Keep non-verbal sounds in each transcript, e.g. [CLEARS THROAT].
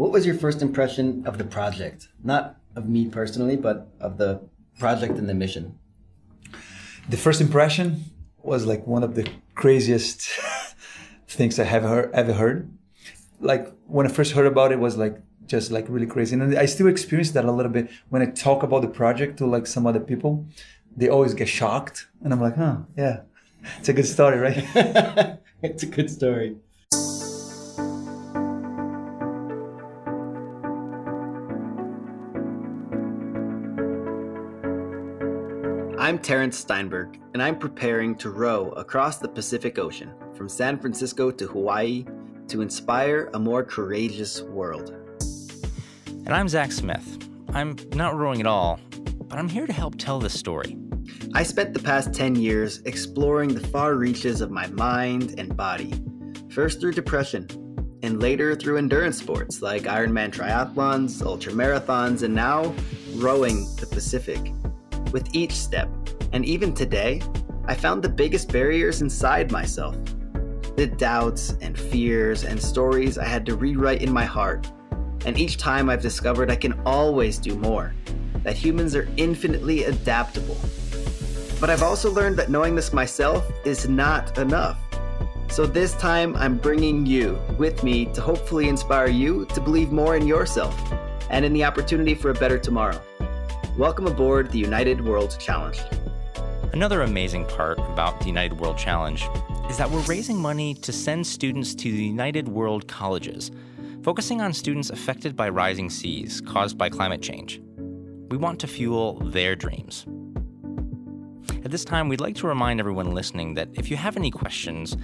what was your first impression of the project? Not of me personally, but of the project and the mission. The first impression was like one of the craziest [LAUGHS] things I have heard, ever heard. Like when I first heard about it, was like just like really crazy, and I still experience that a little bit when I talk about the project to like some other people. They always get shocked, and I'm like, huh, yeah, it's a good story, right? [LAUGHS] it's a good story. I'm Terrence Steinberg, and I'm preparing to row across the Pacific Ocean from San Francisco to Hawaii to inspire a more courageous world. And I'm Zach Smith. I'm not rowing at all, but I'm here to help tell this story. I spent the past 10 years exploring the far reaches of my mind and body, first through depression, and later through endurance sports like Ironman triathlons, ultramarathons, and now rowing the Pacific. With each step, and even today, I found the biggest barriers inside myself. The doubts and fears and stories I had to rewrite in my heart. And each time I've discovered I can always do more, that humans are infinitely adaptable. But I've also learned that knowing this myself is not enough. So this time I'm bringing you with me to hopefully inspire you to believe more in yourself and in the opportunity for a better tomorrow. Welcome aboard the United World Challenge. Another amazing part about the United World Challenge is that we're raising money to send students to the United World Colleges, focusing on students affected by rising seas caused by climate change. We want to fuel their dreams. At this time, we'd like to remind everyone listening that if you have any questions,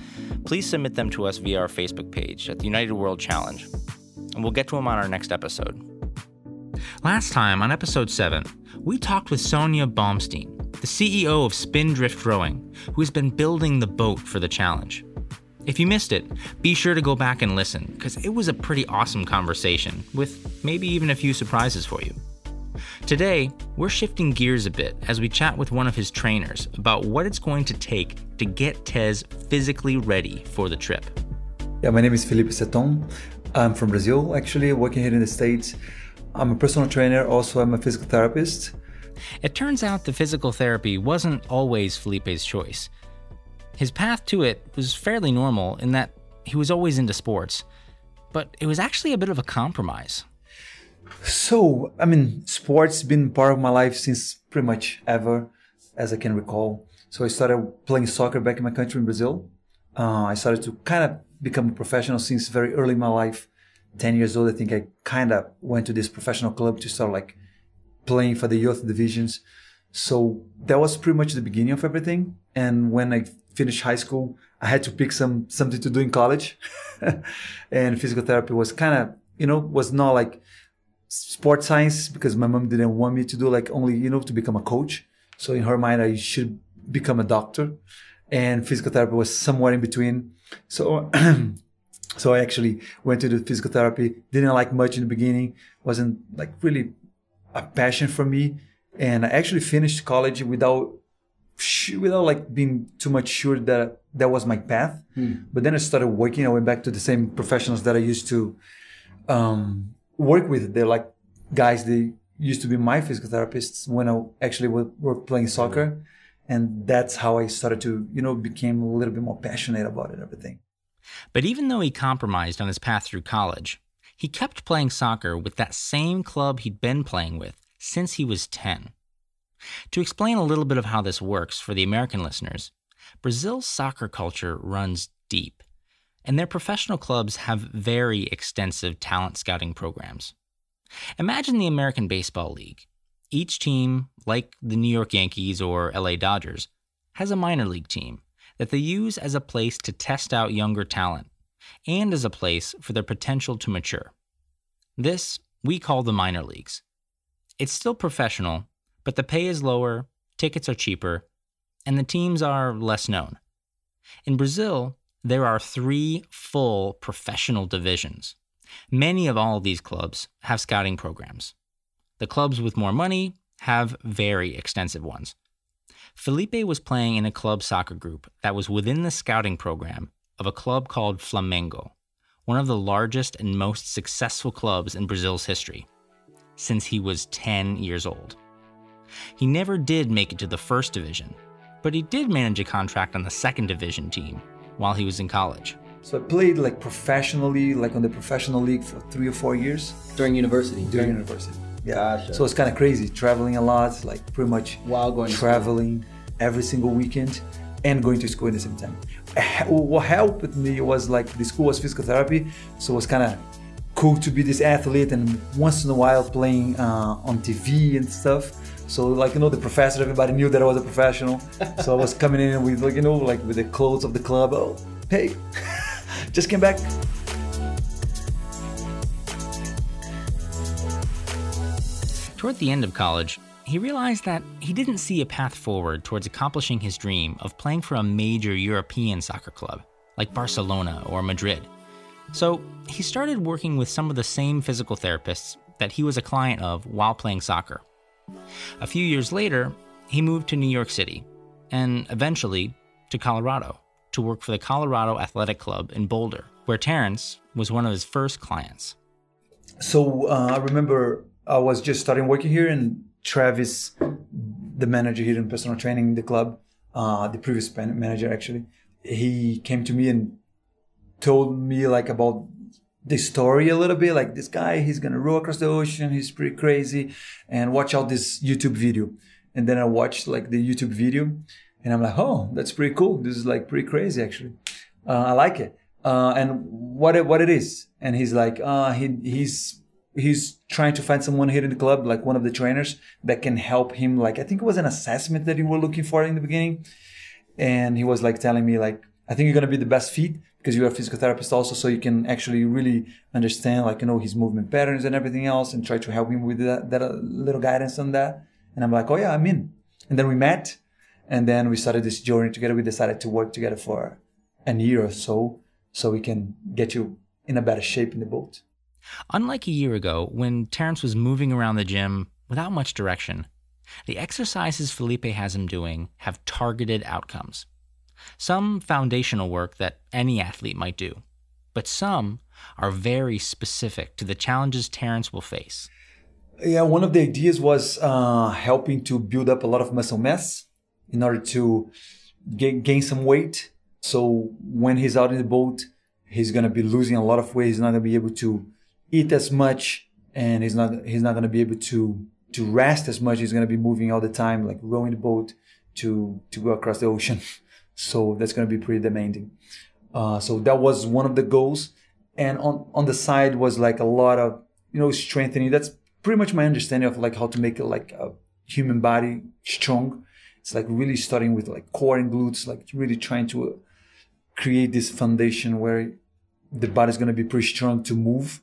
please submit them to us via our Facebook page at the United World Challenge, and we'll get to them on our next episode. Last time, on episode 7, we talked with Sonya Baumstein, the CEO of Spindrift Rowing, who has been building the boat for the challenge. If you missed it, be sure to go back and listen, because it was a pretty awesome conversation, with maybe even a few surprises for you. Today, we're shifting gears a bit as we chat with one of his trainers about what it's going to take to get Tez physically ready for the trip. Yeah, my name is Felipe Seton. I'm from Brazil, actually, working here in the States. I'm a personal trainer, also, I'm a physical therapist. It turns out the physical therapy wasn't always Felipe's choice. His path to it was fairly normal in that he was always into sports, but it was actually a bit of a compromise. So, I mean, sports been part of my life since pretty much ever, as I can recall. So I started playing soccer back in my country in Brazil. Uh, I started to kind of become a professional since very early in my life. 10 years old, I think I kind of went to this professional club to start like playing for the youth divisions. So that was pretty much the beginning of everything. And when I finished high school, I had to pick some something to do in college. [LAUGHS] and physical therapy was kind of, you know, was not like sports science because my mom didn't want me to do like only, you know, to become a coach. So in her mind, I should become a doctor. And physical therapy was somewhere in between. So [CLEARS THROAT] so I actually went to do physical therapy. Didn't like much in the beginning. Wasn't like really a passion for me, and I actually finished college without without like being too much sure that that was my path. Hmm. But then I started working. I went back to the same professionals that I used to um, work with. They're like guys. They used to be my physical therapists when I actually were playing soccer, and that's how I started to you know became a little bit more passionate about it. Everything. But even though he compromised on his path through college, he kept playing soccer with that same club he'd been playing with since he was 10. To explain a little bit of how this works for the American listeners, Brazil's soccer culture runs deep, and their professional clubs have very extensive talent scouting programs. Imagine the American Baseball League. Each team, like the New York Yankees or LA Dodgers, has a minor league team that they use as a place to test out younger talent and as a place for their potential to mature. This we call the minor leagues. It's still professional, but the pay is lower, tickets are cheaper, and the teams are less known. In Brazil, there are three full professional divisions. Many of all of these clubs have scouting programs. The clubs with more money have very extensive ones. Felipe was playing in a club soccer group that was within the scouting program of a club called Flamengo, one of the largest and most successful clubs in Brazil's history, since he was 10 years old. He never did make it to the first division, but he did manage a contract on the second division team while he was in college. So I played like professionally, like on the professional league for three or four years During university. during university. Yeah. Gotcha. So it's kind of crazy, traveling a lot, like pretty much While going traveling every single weekend and going to school at the same time. What helped me was like the school was physical therapy, so it was kind of cool to be this athlete and once in a while playing uh, on TV and stuff. So like you know the professor, everybody knew that I was a professional. so I was [LAUGHS] coming in with like you know like with the clothes of the club. Oh, hey, [LAUGHS] just came back. Toward the end of college, he realized that he didn't see a path forward towards accomplishing his dream of playing for a major European soccer club, like Barcelona or Madrid. So he started working with some of the same physical therapists that he was a client of while playing soccer. A few years later, he moved to New York City and eventually to Colorado to work for the Colorado Athletic Club in Boulder, where Terrence was one of his first clients. So uh, I remember I was just starting working here, and Travis, the manager here in personal training, the club, uh, the previous manager actually, he came to me and told me like about the story a little bit. Like this guy, he's gonna row across the ocean. He's pretty crazy, and watch out this YouTube video. And then I watched like the YouTube video, and I'm like, oh, that's pretty cool. This is like pretty crazy actually. Uh, I like it. Uh, and what it, what it is? And he's like, uh, he he's he's trying to find someone here in the club, like one of the trainers that can help him. Like I think it was an assessment that you were looking for in the beginning, and he was like telling me like, I think you're gonna be the best fit because you're a physical therapist also, so you can actually really understand like you know his movement patterns and everything else, and try to help him with that, that uh, little guidance on that. And I'm like, oh yeah, I'm in. And then we met, and then we started this journey together. We decided to work together for a year or so, so we can get you in a better shape in the boat. Unlike a year ago, when Terrence was moving around the gym without much direction, the exercises Felipe has him doing have targeted outcomes. Some foundational work that any athlete might do, but some are very specific to the challenges Terrence will face. Yeah, one of the ideas was uh, helping to build up a lot of muscle mass in order to ga- gain some weight. So when he's out in the boat, he's gonna be losing a lot of weight. He's not gonna be able to eat as much, and he's not he's not gonna be able to to rest as much. He's gonna be moving all the time, like rowing the boat to to go across the ocean. [LAUGHS] So that's gonna be pretty demanding. Uh, so that was one of the goals, and on on the side was like a lot of you know strengthening. That's pretty much my understanding of like how to make it like a human body strong. It's like really starting with like core and glutes, like really trying to uh, create this foundation where the body's gonna be pretty strong to move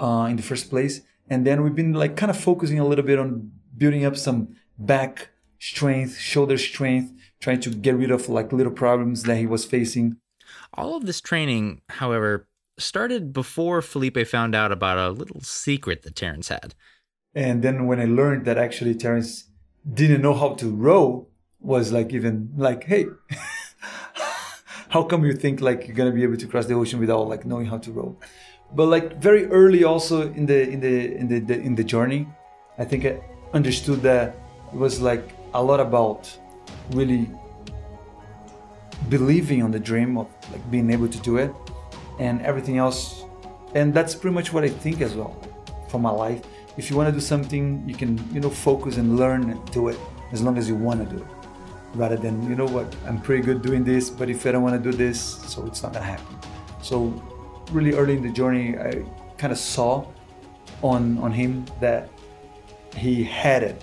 uh, in the first place. And then we've been like kind of focusing a little bit on building up some back strength, shoulder strength, trying to get rid of like little problems that he was facing. All of this training, however, started before Felipe found out about a little secret that Terrence had. And then when I learned that actually Terrence didn't know how to row, was like even like, hey, [LAUGHS] how come you think like you're gonna be able to cross the ocean without like knowing how to row? But like very early also in the in the in the, the in the journey, I think I understood that it was like a lot about really believing on the dream of like being able to do it and everything else. And that's pretty much what i think as well for my life. If you want to do something you can you know focus and learn and do it as long as you want to do it rather than you know what i'm pretty good doing this but if i don't want to do this so it's not gonna happen. So really early in the journey i kind of saw on on him that he had it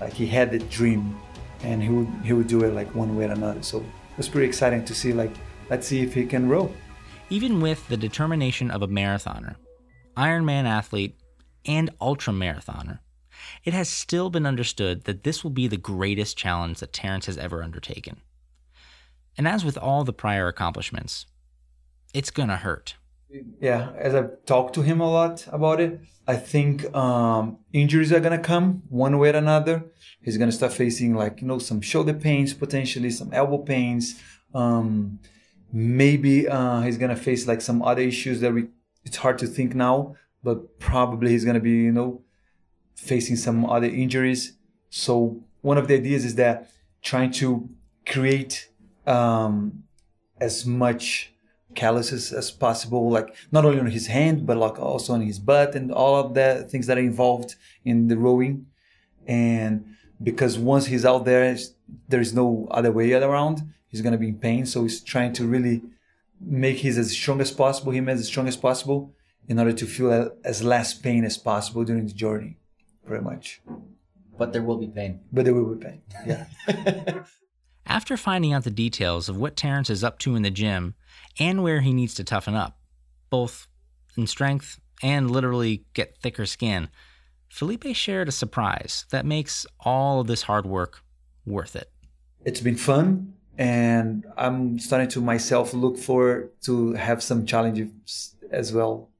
like he had the dream and he would he would do it like one way or another so it was pretty exciting to see like let's see if he can row Even with the determination of a marathoner, Ironman athlete, and ultra marathoner, it has still been understood that this will be the greatest challenge that Terrence has ever undertaken. And as with all the prior accomplishments, it's gonna hurt. Yeah as i've talked to him a lot about it i think um, injuries are gonna come one way or another he's gonna start facing like you know some shoulder pains potentially some elbow pains um, maybe uh, he's gonna face like some other issues that we it's hard to think now, but probably he's gonna be you know facing some other injuries. So one of the ideas is that trying to create um, as much calluses as possible, like not only on his hand, but like also on his butt and all of the things that are involved in the rowing. And because once he's out there, there is no other way around. He's going to be in pain. So he's trying to really make his as strong as possible, him as strong as possible in order to feel as less pain as possible during the journey, pretty much. But there will be pain. But there will be pain. Yeah. [LAUGHS] After finding out the details of what Terence is up to in the gym and where he needs to toughen up, both in strength and literally get thicker skin, Felipe shared a surprise that makes all of this hard work worth it. It's been fun, and I'm starting to myself look for to have some challenges as well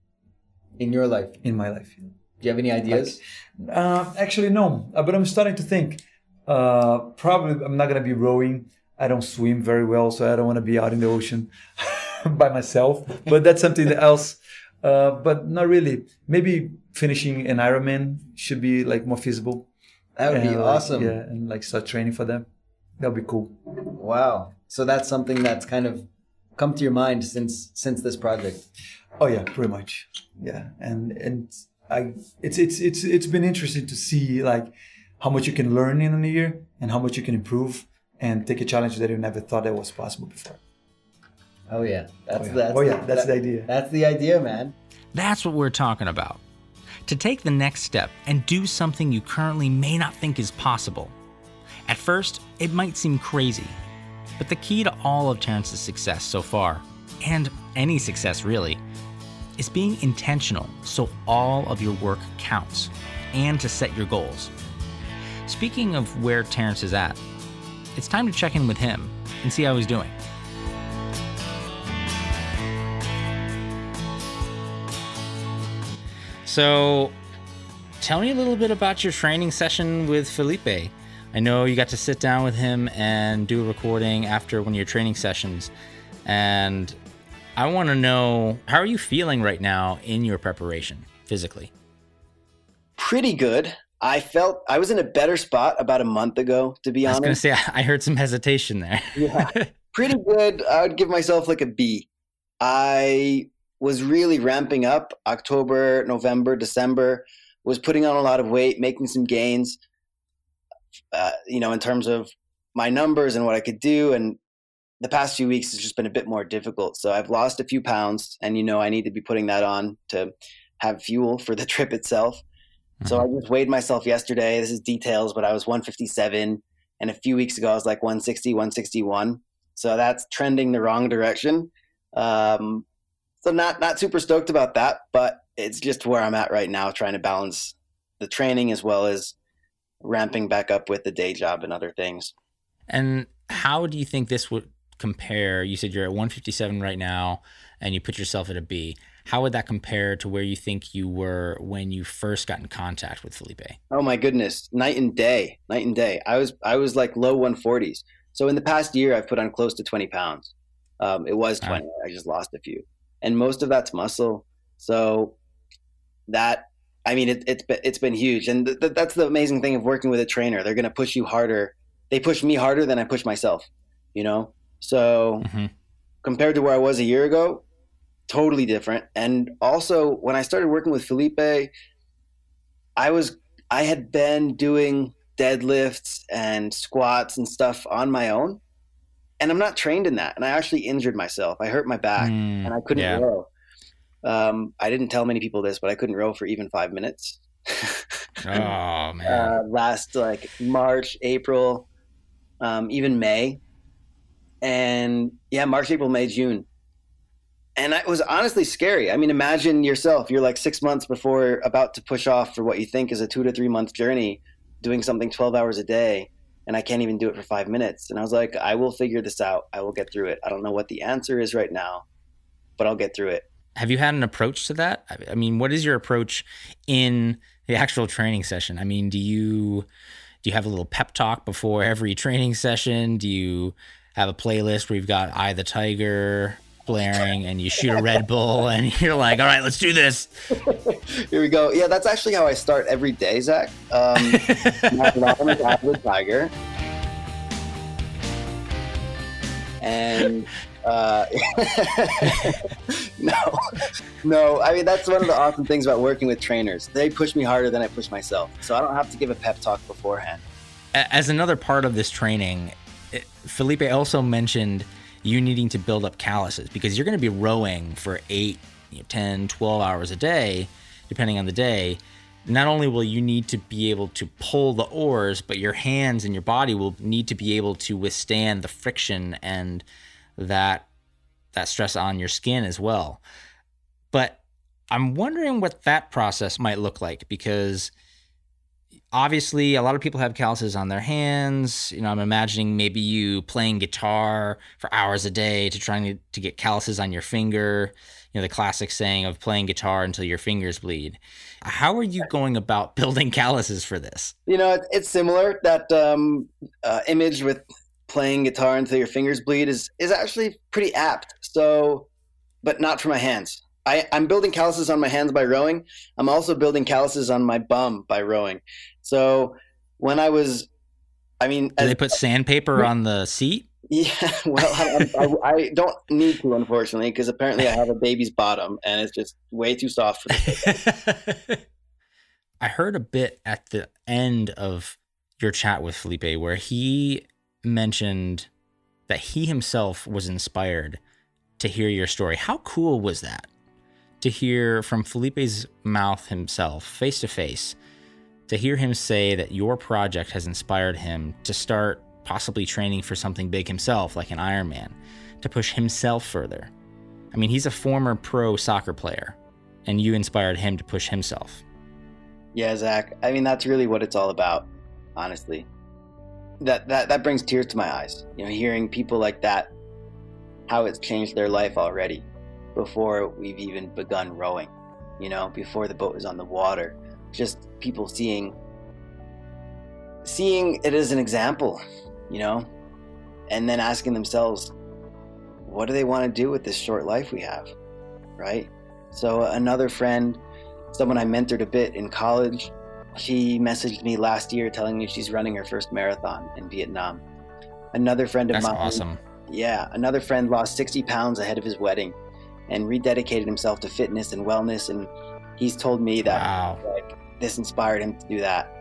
in your life. In my life. Do you have any ideas? Like, uh, actually, no. Uh, but I'm starting to think uh, probably I'm not gonna be rowing. I don't swim very well, so I don't want to be out in the ocean [LAUGHS] by myself. But that's something else. Uh, but not really. Maybe finishing an Ironman should be like more feasible. That would and, be like, awesome. Yeah, and like start training for them. That'd be cool. Wow. So that's something that's kind of come to your mind since since this project. Oh yeah, pretty much. Yeah, and and I it's it's it's it's been interesting to see like how much you can learn in a year and how much you can improve and take a challenge that you never thought that was possible before. Oh yeah, that's oh, yeah. that's, oh, yeah. that's that, the idea. That's the idea, man. That's what we're talking about. To take the next step and do something you currently may not think is possible. At first, it might seem crazy, but the key to all of Terence's success so far, and any success really, is being intentional so all of your work counts and to set your goals. Speaking of where Terence is at, it's time to check in with him and see how he's doing. So, tell me a little bit about your training session with Felipe. I know you got to sit down with him and do a recording after one of your training sessions. And I want to know how are you feeling right now in your preparation physically? Pretty good. I felt I was in a better spot about a month ago, to be honest. I was going to say, I heard some hesitation there. yeah, [LAUGHS] pretty good. I would give myself like a B. I was really ramping up October, November, December, was putting on a lot of weight, making some gains, uh, you know, in terms of my numbers and what I could do. And the past few weeks has just been a bit more difficult. So I've lost a few pounds, and, you know, I need to be putting that on to have fuel for the [LAUGHS] trip itself. So mm-hmm. I just weighed myself yesterday. This is details, but I was 157. And a few weeks ago, I was like 160, 161. So that's trending the wrong direction. Um, so not not super stoked about that, but it's just where I'm at right now, trying to balance the training as well as ramping back up with the day job and other things. And how do you think this would compare? You said you're at 157 right now, and you put yourself at a B how would that compare to where you think you were when you first got in contact with Felipe? Oh my goodness, night and day, night and day. I was I was like low 140s. So in the past year, I've put on close to 20 pounds. Um, it was 20. I just lost a few, and most of that's muscle. So that I mean, it, it's been, it's been huge, and th- th- that's the amazing thing of working with a trainer. They're going to push you harder. They push me harder than I push myself. You know, so mm-hmm. compared to where I was a year ago, totally different. And also, when I started working with Felipe, I was I had been doing deadlifts and squats and stuff on my own, and I'm not trained in that. And I actually injured myself. I hurt my back, mm, and I couldn't yeah. row. Um, I didn't tell many people this, but I couldn't row for even five minutes. [LAUGHS] [LAUGHS] oh man! Uh, last like March, April, um, even May, and yeah, March, April, May, June and it was honestly scary. I mean, imagine yourself, you're like six months before about to push off for what you think is a two to three month journey, doing something 12 hours a day, and I can't even do it for five minutes. And I was like, I will figure this out. I will get through it. I don't know what the answer is right now, but I'll get through it. Have you had an approach to that? I mean, what is your approach in the actual training session? I mean, do you do you have a little pep talk before every training session? Do you have a playlist where you've got Eye the Tiger blaring and you shoot a Red Bull and [LAUGHS] you're like, all right, let's do this. [LAUGHS] Here we go. Yeah, that's actually how I start every day, Zach. Um, [LAUGHS] my alarm is Eye of the Tiger. And uh, no, no. I mean, that's one of the awesome things about working with trainers. They push me harder than I push myself. So I don't have to give a pep talk beforehand. As another part of this training, Felipe also mentioned you needing to build up calluses because you're going to be rowing for 8, you know, 10, 12 hours a day, depending on the day. Not only will you need to be able to pull the oars, but your hands and your body will need to be able to withstand the friction and that that stress on your skin as well. But I'm wondering what that process might look like because obviously a lot of people have calluses on their hands. You know i'm imagining maybe you playing guitar for hours a day to trying to, get calluses on your finger. You know the classic saying of playing guitar until your fingers bleed. How are you going about [LAUGHS] building calluses for this? You know it's similar. That um, uh, image with playing guitar until your fingers bleed is is actually pretty apt. So but not for my hands I, I'm building calluses on my hands by rowing. I'm also building calluses on my bum by rowing. So when I was, I mean, do as, they put sandpaper on the seat? Yeah, [LAUGHS] well, I, I, I don't need to, unfortunately, because apparently I have a baby's bottom and it's just way too soft for [LAUGHS] [LAUGHS] I heard a bit at the end of your chat with Felipe where he mentioned that he himself was inspired to hear your story. How cool was that? To hear from Felipe's mouth himself, face to face, to hear him say that your project has inspired him to start possibly training for something big himself, like an Ironman, to push himself further. I mean, he's a former pro soccer player, and you inspired him to push himself. Yeah, Zach. I mean, that's really what it's all about, honestly. That that that brings tears to my eyes. You know, hearing people like that, how it's changed their life already, before we've even begun rowing. You know, before the boat is on the water just people seeing seeing it as an example, you know, and then asking themselves, what do they want to do with this short life we have, right? So another friend, someone I mentored a bit in college, she messaged me last year telling me she's running her first marathon in Vietnam. Another friend of That's mine, awesome. Yeah, another friend lost 60 pounds ahead of his wedding and rededicated himself to fitness and wellness and he's told me that wow. like this inspired him to do that.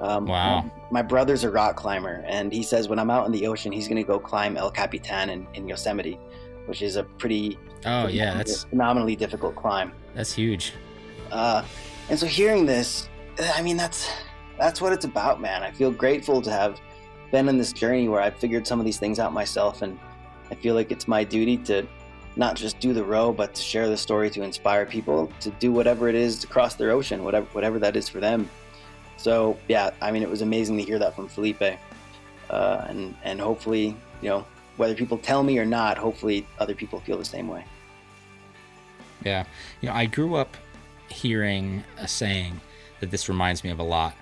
Um, wow. My, my, brother's a rock climber, and he says when I'm out in the ocean, he's going to go climb El Capitan in, in Yosemite, which is a pretty oh yeah, that's phenomenally difficult climb. That's huge. Uh, and so hearing this, I mean that's that's what it's about, man. I feel grateful to have been on this journey where I've figured some of these things out myself, and I feel like it's my duty to not just do the row, but to share the story to inspire people to do whatever it is to cross their ocean, whatever whatever that is for them. So yeah, I mean, it was amazing to hear that from Felipe, uh, and and hopefully, you know, whether people tell me or not, hopefully other people feel the same way. Yeah, you know, I grew up hearing a saying that this reminds me of a lot,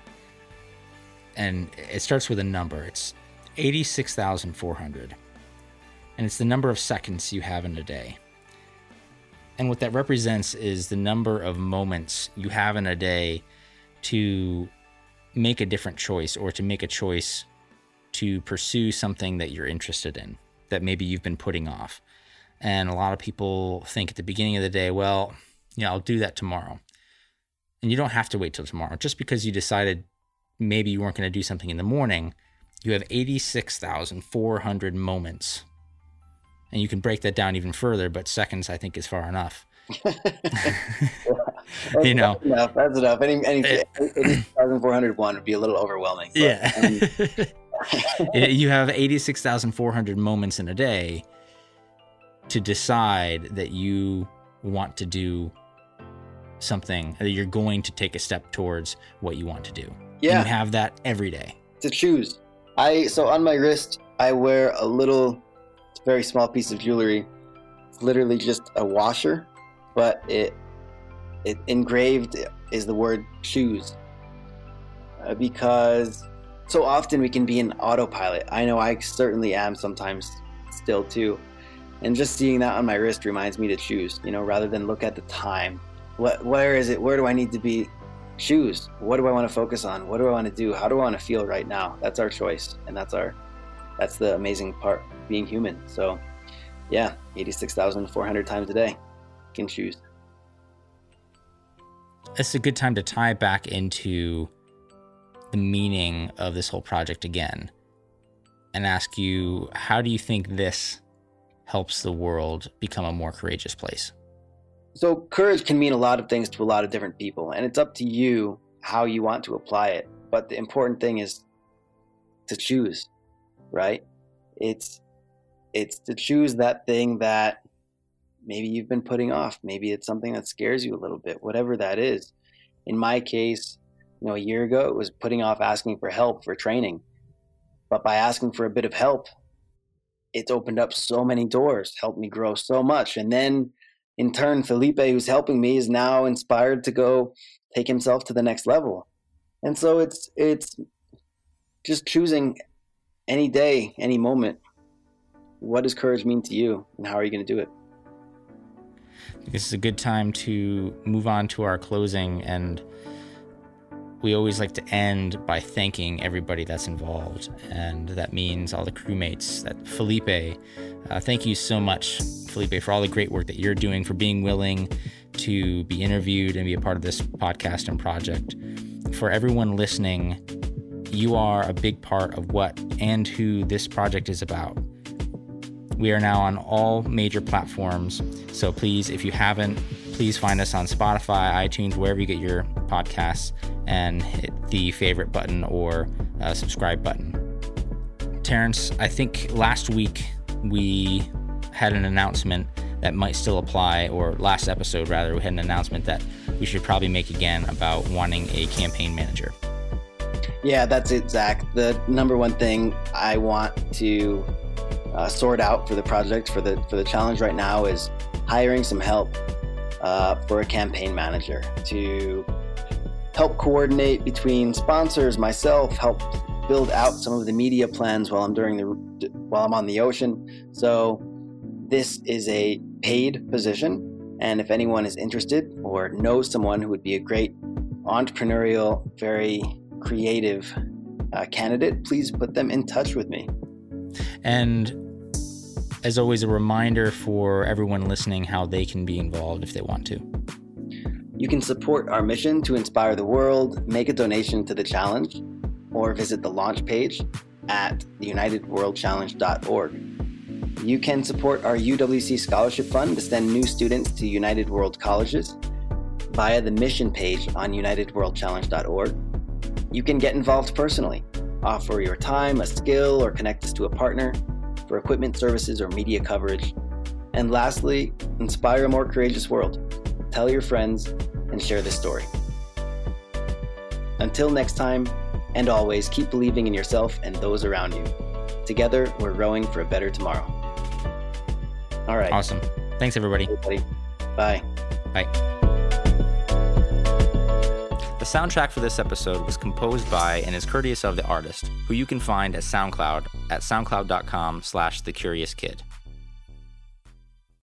and it starts with a number. It's eighty-six thousand four hundred and it's the number of seconds you have in a day. And what that represents is the number of moments you have in a day to make a different choice or to make a choice to pursue something that you're interested in that maybe you've been putting off. And a lot of people think at the beginning of the day, well, yeah, I'll do that tomorrow. And you don't have to wait till tomorrow. Just because you decided maybe you weren't going to do something in the morning, you have 86,400 moments and you can break that down even further but seconds i think is far enough. [LAUGHS] [LAUGHS] You know. That's enough. That's enough. Any, any 8401 would be a little overwhelming but, yeah. I mean... [LAUGHS] you have 86400 moments in a day to decide that you want to do something that you're going to take a step towards what you want to do. Yeah and you have that every day. To choose. I so on my wrist i wear a little very small piece of jewelry. It's literally just a washer, but it it engraved is the word choose uh, because so often we can be in autopilot. I know I certainly am sometimes still too. And just seeing that on my wrist reminds me to choose, you know, rather than look at the time. What, where is it? Where do I need to be? Choose. What do I want to focus on? What do I want to do? How do I want to feel right now? That's our choice, and that's our, that's the amazing part being human. So, yeah, eighty-six thousand four hundred times a day, you can choose. It's a good time to tie back into the meaning of this whole project again and ask you how do you think this helps the world become a more courageous place? So, courage can mean a lot of things to a lot of different people, and it's up to you how you want to apply it. But the important thing is to choose, right? It's it's to choose that thing that maybe you've been putting off. Maybe it's something that scares you a little bit, whatever that is. In my case, you know, a year ago, it was putting off asking for help for training. But by asking for a bit of help, it's opened up so many doors, helped me grow so much. And then in turn, Felipe, who's helping me, is now inspired to go take himself to the next level. And so it's it's just choosing any day, any moment. What does courage mean to you, and how are you going to do it? This is a good time to move on to our closing and we always like to end by thanking everybody that's involved, and that means all the crewmates. That Felipe, uh, thank you so much, Felipe, for all the great work that you're doing, for being willing to be interviewed and be a part of this podcast and project. For everyone listening, you are a big part of what and who this project is about. We are now on all major platforms, so please, if you haven't, please find us on Spotify, iTunes, wherever you get your podcasts, and hit the favorite button or uh, subscribe button. Terrence, I think last week we had an announcement that might still apply, or last episode rather, we had an announcement that we should probably make again about wanting a campaign manager. Yeah, that's it, Zach. The number one thing I want to uh, sort out for the project for the for the challenge right now is hiring some help uh, for a campaign manager to help coordinate between sponsors, myself, help build out some of the media plans while I'm during the while I'm on the ocean. So this is a paid position, and if anyone is interested or knows someone who would be a great entrepreneurial, very creative uh, candidate, please put them in touch with me. And as always, a reminder for everyone listening how they can be involved if they want to. You can support our mission to inspire the world, make a donation to the challenge, or visit the launch page at theunitedworldchallenge.org. You can support our UWC Scholarship Fund to send new students to United World Colleges via the mission page on unitedworldchallenge.org. You can get involved personally, offer your time, a skill, or connect us to a partner for equipment services or media coverage. And lastly, inspire a more courageous world. Tell your friends and share this story. Until next time, and always keep believing in yourself and those around you. Together, we're rowing for a better tomorrow. All right. Awesome. Thanks, everybody. everybody. Bye. Bye. The soundtrack for this episode was composed by and is courteous of the artist, who you can find at SoundCloud at soundcloud.com slash thecuriouskid.